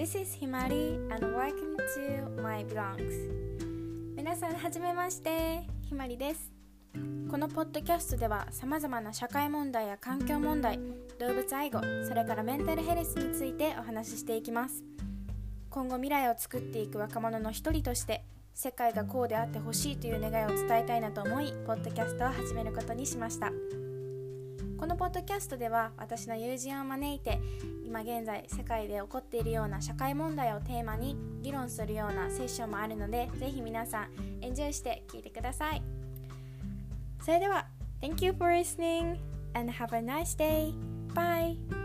This is Himari and welcome to my blogs 皆さんはじめまして。ひまりです。このポッドキャストでは様々な社会問題や環境問題動物愛護それからメンタルヘルスについてお話ししていきます。今後未来を作っていく若者の一人として世界がこうであってほしいという願いを伝えたいなと思いポッドキャストを始めることにしました。このポッドキャストでは私の友人を招いて今現在世界で起こっているような社会問題をテーマに議論するようなセッションもあるのでぜひ皆さんエンジョイして聴いてくださいそれでは Thank you for listening and have a nice day. Bye!